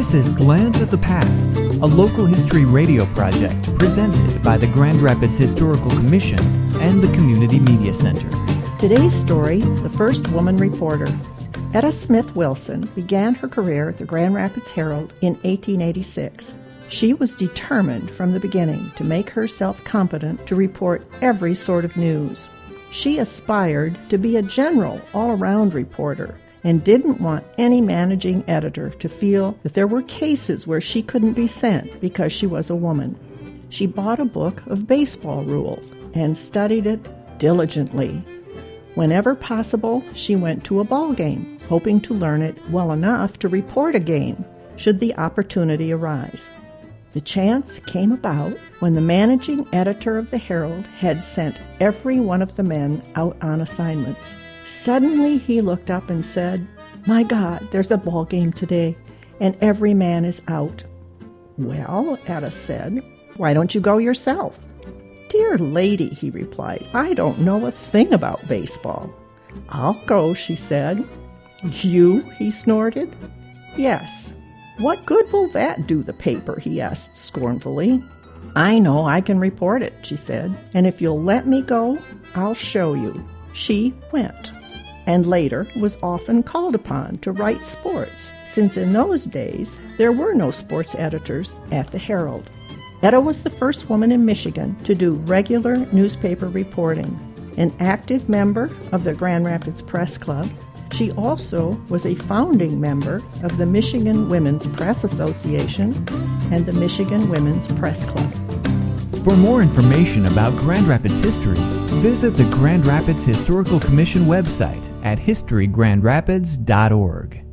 This is Glance at the Past, a local history radio project presented by the Grand Rapids Historical Commission and the Community Media Center. Today's story The First Woman Reporter. Etta Smith Wilson began her career at the Grand Rapids Herald in 1886. She was determined from the beginning to make herself competent to report every sort of news. She aspired to be a general, all around reporter and didn't want any managing editor to feel that there were cases where she couldn't be sent because she was a woman. She bought a book of baseball rules and studied it diligently. Whenever possible, she went to a ball game, hoping to learn it well enough to report a game should the opportunity arise. The chance came about when the managing editor of the Herald had sent every one of the men out on assignments. Suddenly he looked up and said, My God, there's a ball game today, and every man is out. Well, Etta said, Why don't you go yourself? Dear lady, he replied, I don't know a thing about baseball. I'll go, she said. You? he snorted. Yes, what good will that do the paper? he asked scornfully. I know I can report it, she said, and if you'll let me go, I'll show you. She went, and later was often called upon to write sports, since in those days there were no sports editors at the Herald. Etta was the first woman in Michigan to do regular newspaper reporting. An active member of the Grand Rapids Press Club, she also was a founding member of the Michigan Women's Press Association and the Michigan Women's Press Club. For more information about Grand Rapids history, visit the Grand Rapids Historical Commission website at historygrandrapids.org.